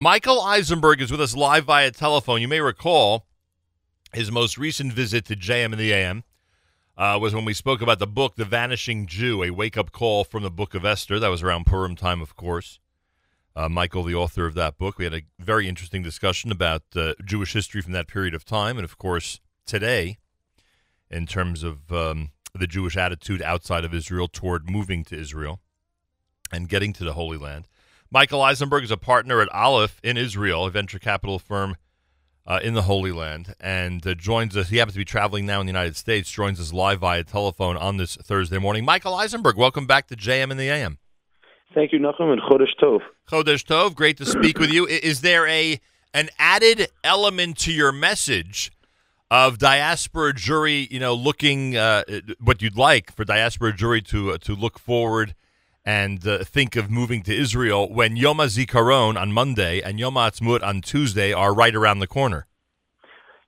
Michael Eisenberg is with us live via telephone. You may recall his most recent visit to JM and the AM uh, was when we spoke about the book, The Vanishing Jew, a wake up call from the book of Esther. That was around Purim time, of course. Uh, Michael, the author of that book, we had a very interesting discussion about uh, Jewish history from that period of time, and of course, today, in terms of um, the Jewish attitude outside of Israel toward moving to Israel and getting to the Holy Land. Michael Eisenberg is a partner at Aleph in Israel, a venture capital firm uh, in the Holy Land, and uh, joins us. He happens to be traveling now in the United States. Joins us live via telephone on this Thursday morning. Michael Eisenberg, welcome back to JM and the AM. Thank you, Nachum, and Chodesh Tov. Chodesh Tov, great to speak with you. Is there a an added element to your message of diaspora Jewry, You know, looking uh, what you'd like for diaspora Jewry to uh, to look forward and uh, think of moving to Israel when Yom HaZikaron on Monday and Yom HaAtzmaut on Tuesday are right around the corner?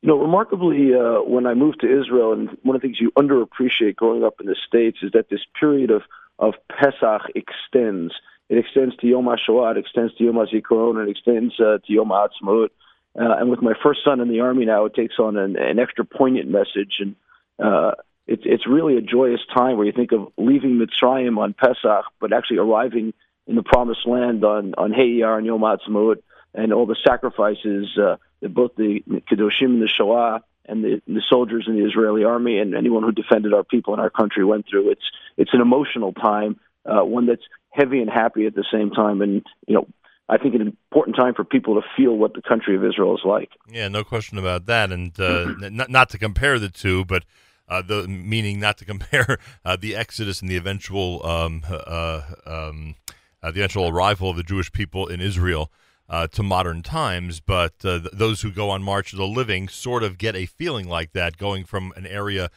You know, remarkably, uh, when I moved to Israel, and one of the things you underappreciate growing up in the States is that this period of, of Pesach extends. It extends to Yom HaShoah, it extends to Yom HaZikaron, it extends uh, to Yom HaAtzmaut. Uh, and with my first son in the Army now, it takes on an, an extra poignant message. And uh, it's it's really a joyous time where you think of leaving Mitzrayim on Pesach, but actually arriving in the Promised Land on on Hey Iyar and Yom Ha'atzmaut, and all the sacrifices uh, that both the Kedoshim and the Shoah and the, the soldiers in the Israeli army and anyone who defended our people and our country went through. It's it's an emotional time, uh, one that's heavy and happy at the same time, and you know. I think an important time for people to feel what the country of Israel is like. Yeah, no question about that. And uh, not, not to compare the two, but uh, the meaning not to compare uh, the Exodus and the eventual um, uh, um, uh, the eventual arrival of the Jewish people in Israel uh, to modern times, but uh, th- those who go on March of the Living sort of get a feeling like that, going from an area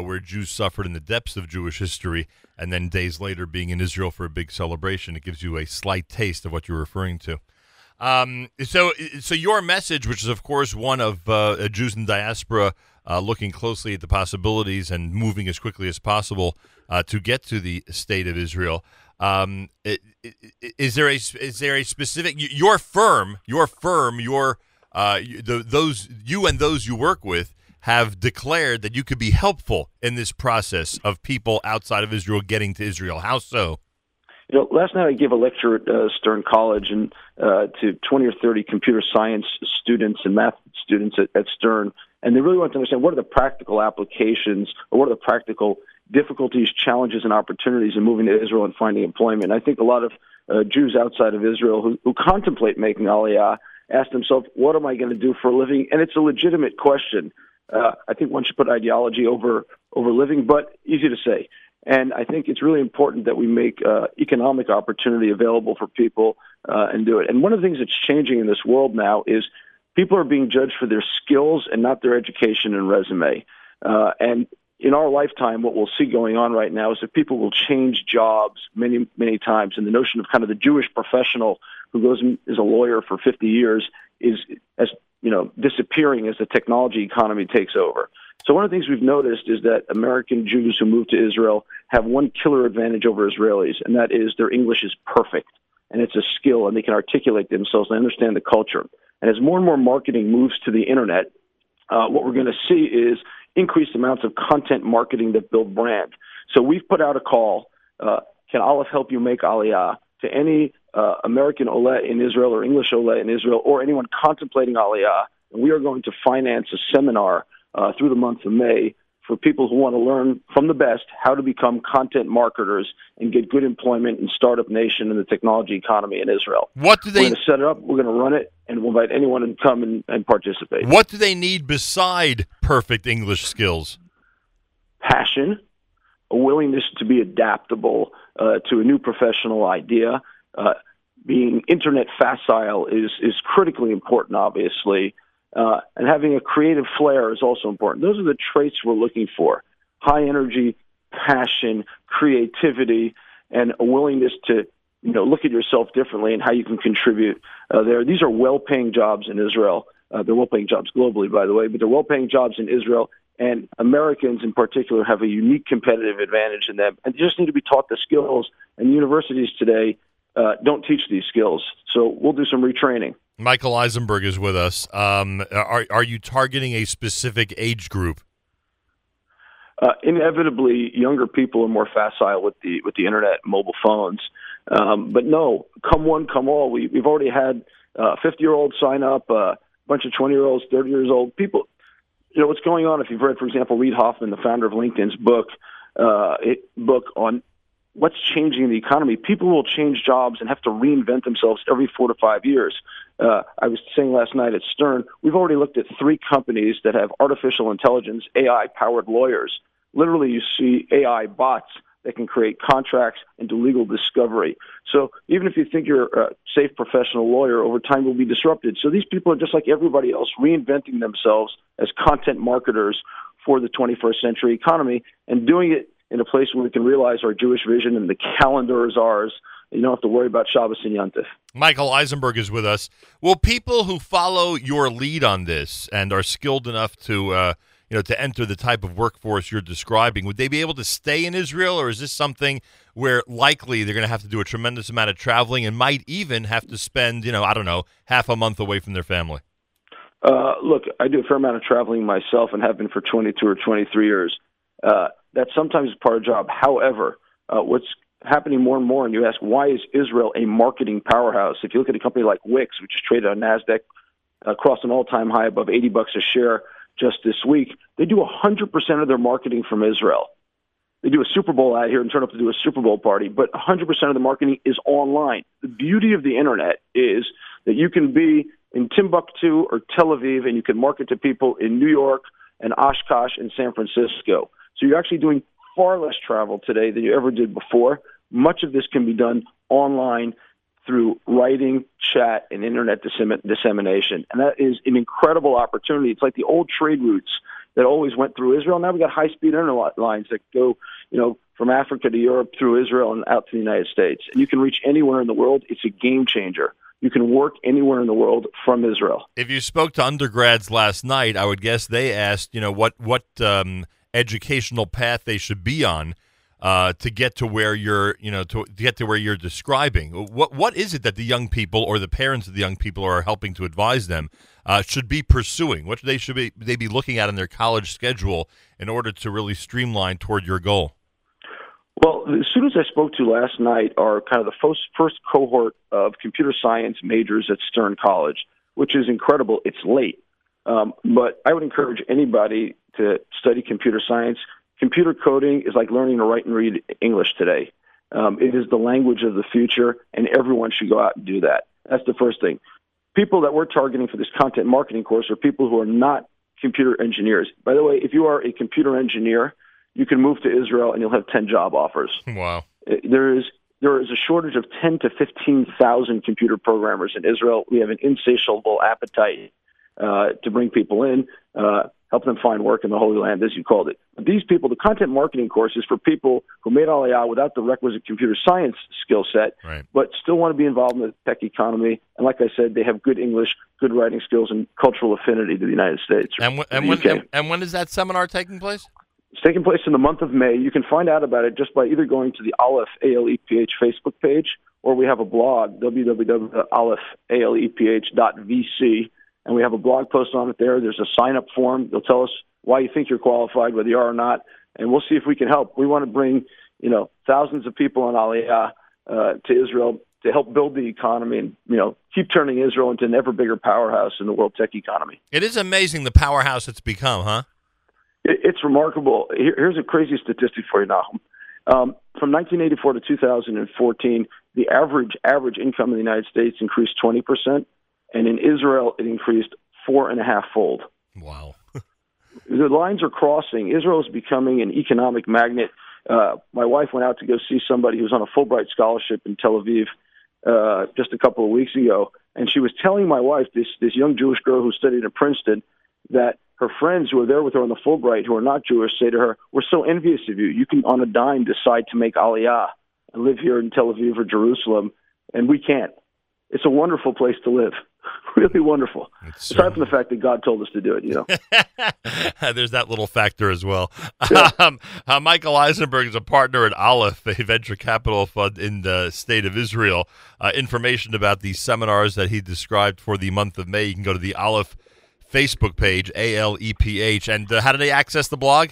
where Jews suffered in the depths of Jewish history, and then days later being in Israel for a big celebration. It gives you a slight taste of what you're referring to. Um, so, so your message, which is of course one of Jews in diaspora uh, looking closely at the possibilities and moving as quickly as possible uh, to get to the state of Israel. Um, is there a is there a specific your firm your firm your uh, the, those you and those you work with have declared that you could be helpful in this process of people outside of Israel getting to Israel. How so? You know, last night I gave a lecture at uh, Stern College and uh, to 20 or 30 computer science students and math students at, at Stern, and they really want to understand what are the practical applications or what are the practical difficulties, challenges, and opportunities in moving to Israel and finding employment. I think a lot of uh, Jews outside of Israel who, who contemplate making Aliyah ask themselves, "What am I going to do for a living?" And it's a legitimate question. Uh, I think one should put ideology over over living, but easy to say. And I think it's really important that we make uh, economic opportunity available for people uh, and do it. And one of the things that's changing in this world now is people are being judged for their skills and not their education and resume. Uh, and in our lifetime, what we'll see going on right now is that people will change jobs many, many times. And the notion of kind of the Jewish professional who goes and is a lawyer for 50 years is as you know disappearing as the technology economy takes over. So one of the things we've noticed is that American Jews who move to Israel have one killer advantage over Israelis, and that is their English is perfect, and it's a skill, and they can articulate themselves and understand the culture. And as more and more marketing moves to the internet, uh, what we're going to see is increased amounts of content marketing that build brand. So we've put out a call. Uh, can Aleph help you make Aliyah to any uh, American Olet in Israel or English Olet in Israel or anyone contemplating Aliyah? And we are going to finance a seminar uh, through the month of May for people who want to learn from the best how to become content marketers and get good employment in startup nation and the technology economy in Israel. What do they We're going to set it up, we're going to run it, and we'll invite anyone to come and, and participate. What do they need beside perfect English skills? Passion, a willingness to be adaptable uh, to a new professional idea. Uh, being internet facile is is critically important, obviously. Uh, and having a creative flair is also important. Those are the traits we're looking for high energy, passion, creativity, and a willingness to you know look at yourself differently and how you can contribute uh, there. These are well paying jobs in Israel. Uh, they're well paying jobs globally, by the way, but they're well paying jobs in Israel. And Americans in particular have a unique competitive advantage in them. And they just need to be taught the skills. And universities today uh, don't teach these skills. So we'll do some retraining. Michael Eisenberg is with us. Um, are are you targeting a specific age group? Uh, inevitably, younger people are more facile with the with the internet, and mobile phones. Um, but no, come one, come all. We, we've already had uh, 50 year olds sign up, uh, a bunch of 20 year olds, 30 years old people. You know what's going on? If you've read, for example, Reid Hoffman, the founder of LinkedIn's book, uh, it, book on what's changing in the economy. People will change jobs and have to reinvent themselves every four to five years. Uh, I was saying last night at Stern, we've already looked at three companies that have artificial intelligence, AI powered lawyers. Literally, you see AI bots that can create contracts and do legal discovery. So even if you think you're a safe professional lawyer, over time you'll be disrupted. So these people are just like everybody else, reinventing themselves as content marketers for the 21st century economy and doing it in a place where we can realize our Jewish vision and the calendar is ours. You don't have to worry about Shabbos and Yontif. Michael Eisenberg is with us. Will people who follow your lead on this and are skilled enough to, uh, you know, to enter the type of workforce you're describing, would they be able to stay in Israel, or is this something where likely they're going to have to do a tremendous amount of traveling and might even have to spend, you know, I don't know, half a month away from their family? Uh, look, I do a fair amount of traveling myself and have been for 22 or 23 years. Uh, that's sometimes is part of the job. However, uh, what's happening more and more, and you ask, why is Israel a marketing powerhouse? If you look at a company like Wix, which is traded on NASDAQ, uh, crossed an all time high above 80 bucks a share just this week, they do 100% of their marketing from Israel. They do a Super Bowl ad here and turn up to do a Super Bowl party, but 100% of the marketing is online. The beauty of the internet is that you can be in Timbuktu or Tel Aviv and you can market to people in New York and Oshkosh and San Francisco. So you're actually doing far less travel today than you ever did before. Much of this can be done online through writing, chat, and internet dissemination. And that is an incredible opportunity. It's like the old trade routes that always went through Israel. Now we've got high speed internet lines that go, you know, from Africa to Europe through Israel and out to the United States. And you can reach anywhere in the world. It's a game changer. You can work anywhere in the world from Israel. If you spoke to undergrads last night, I would guess they asked, you know, what what um, educational path they should be on uh, to get to where you're, you know, to, to, get to where you're describing. What what is it that the young people or the parents of the young people are helping to advise them uh, should be pursuing? What they should be they be looking at in their college schedule in order to really streamline toward your goal? Well, the students I spoke to last night are kind of the first first cohort of computer science majors at Stern College, which is incredible. It's late, um, but I would encourage anybody to study computer science. Computer coding is like learning to write and read English today. Um, it is the language of the future, and everyone should go out and do that. That's the first thing. People that we're targeting for this content marketing course are people who are not computer engineers. By the way, if you are a computer engineer, you can move to Israel and you'll have 10 job offers. Wow. Uh, there is there is a shortage of 10 to 15,000 computer programmers in Israel. We have an insatiable appetite uh, to bring people in. Uh, help them find work in the Holy Land, as you called it. But these people, the content marketing course is for people who made Aliyah without the requisite computer science skill set, right. but still want to be involved in the tech economy. And like I said, they have good English, good writing skills, and cultural affinity to the United States. And, w- and, when, and, and when is that seminar taking place? It's taking place in the month of May. You can find out about it just by either going to the Aleph ALEPH Facebook page or we have a blog, www.aleph.vc and we have a blog post on it there. There's a sign up form. They'll tell us why you think you're qualified, whether you are or not, and we'll see if we can help. We want to bring you know thousands of people on Aliyah uh, to Israel to help build the economy and you know keep turning Israel into an ever bigger powerhouse in the world tech economy. It is amazing the powerhouse it's become, huh? It, it's remarkable. Here, here's a crazy statistic for you, Nachum. Um, from 1984 to 2014, the average average income in the United States increased 20 percent and in Israel it increased four and a half fold. Wow. the lines are crossing. Israel is becoming an economic magnet. Uh, my wife went out to go see somebody who was on a Fulbright scholarship in Tel Aviv uh, just a couple of weeks ago, and she was telling my wife, this this young Jewish girl who studied at Princeton, that her friends who are there with her on the Fulbright, who are not Jewish, say to her, "We're so envious of you. You can, on a dime, decide to make Aliyah and live here in Tel Aviv or Jerusalem, and we can't. It's a wonderful place to live." really wonderful. It's Aside from the fact that God told us to do it, you know. There's that little factor as well. Yeah. Um, uh, Michael Eisenberg is a partner at Aleph, a venture capital fund in the state of Israel. Uh, information about the seminars that he described for the month of May, you can go to the Aleph Facebook page, A L E P H. And uh, how do they access the blog?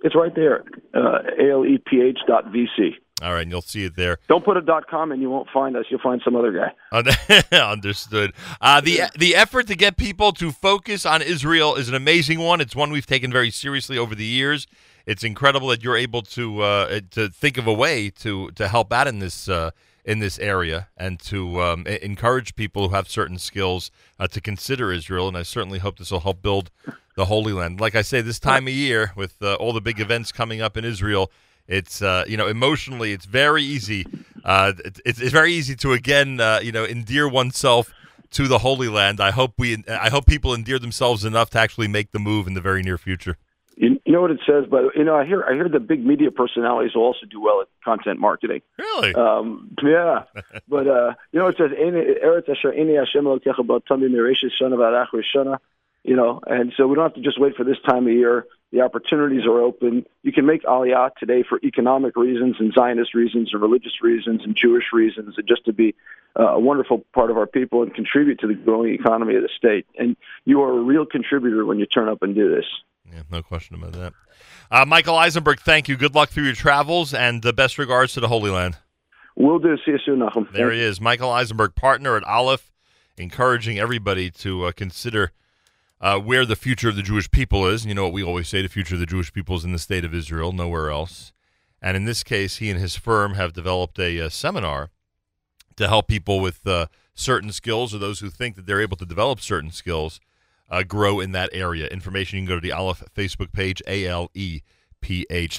It's right there, uh, aleph.vc. All right, and you'll see it there. Don't put a dot com and you won't find us. You'll find some other guy. Understood. Uh, the the effort to get people to focus on Israel is an amazing one. It's one we've taken very seriously over the years. It's incredible that you're able to uh, to think of a way to to help out in this uh, in this area and to um, encourage people who have certain skills uh, to consider Israel. And I certainly hope this will help build the Holy Land. Like I say, this time of year with uh, all the big events coming up in Israel. It's uh, you know emotionally, it's very easy. Uh, it's, it's very easy to again uh, you know endear oneself to the Holy Land. I hope we, I hope people endear themselves enough to actually make the move in the very near future. You, you know what it says, but you know I hear I hear the big media personalities will also do well at content marketing. Really? Um, yeah, but uh, you know it says "Eini- Eretz asher eini Hashem Elokecha bo tamim mireshis shana v'arach rishana," You know, and so we don't have to just wait for this time of year. The opportunities are open. You can make Aliyah today for economic reasons and Zionist reasons and religious reasons and Jewish reasons, and just to be uh, a wonderful part of our people and contribute to the growing economy of the state. And you are a real contributor when you turn up and do this. Yeah, no question about that. Uh, Michael Eisenberg, thank you. Good luck through your travels, and the best regards to the Holy Land. We'll do. See you soon, Nachum. There he is, Michael Eisenberg, partner at Aleph, encouraging everybody to uh, consider uh, where the future of the Jewish people is. You know what we always say: the future of the Jewish people is in the state of Israel, nowhere else. And in this case, he and his firm have developed a, uh seminar to help people with uh, certain skills, or those who think that they're able to develop certain skills, uh, grow in that area. Information you can go to the Aleph Facebook page, A L E P H.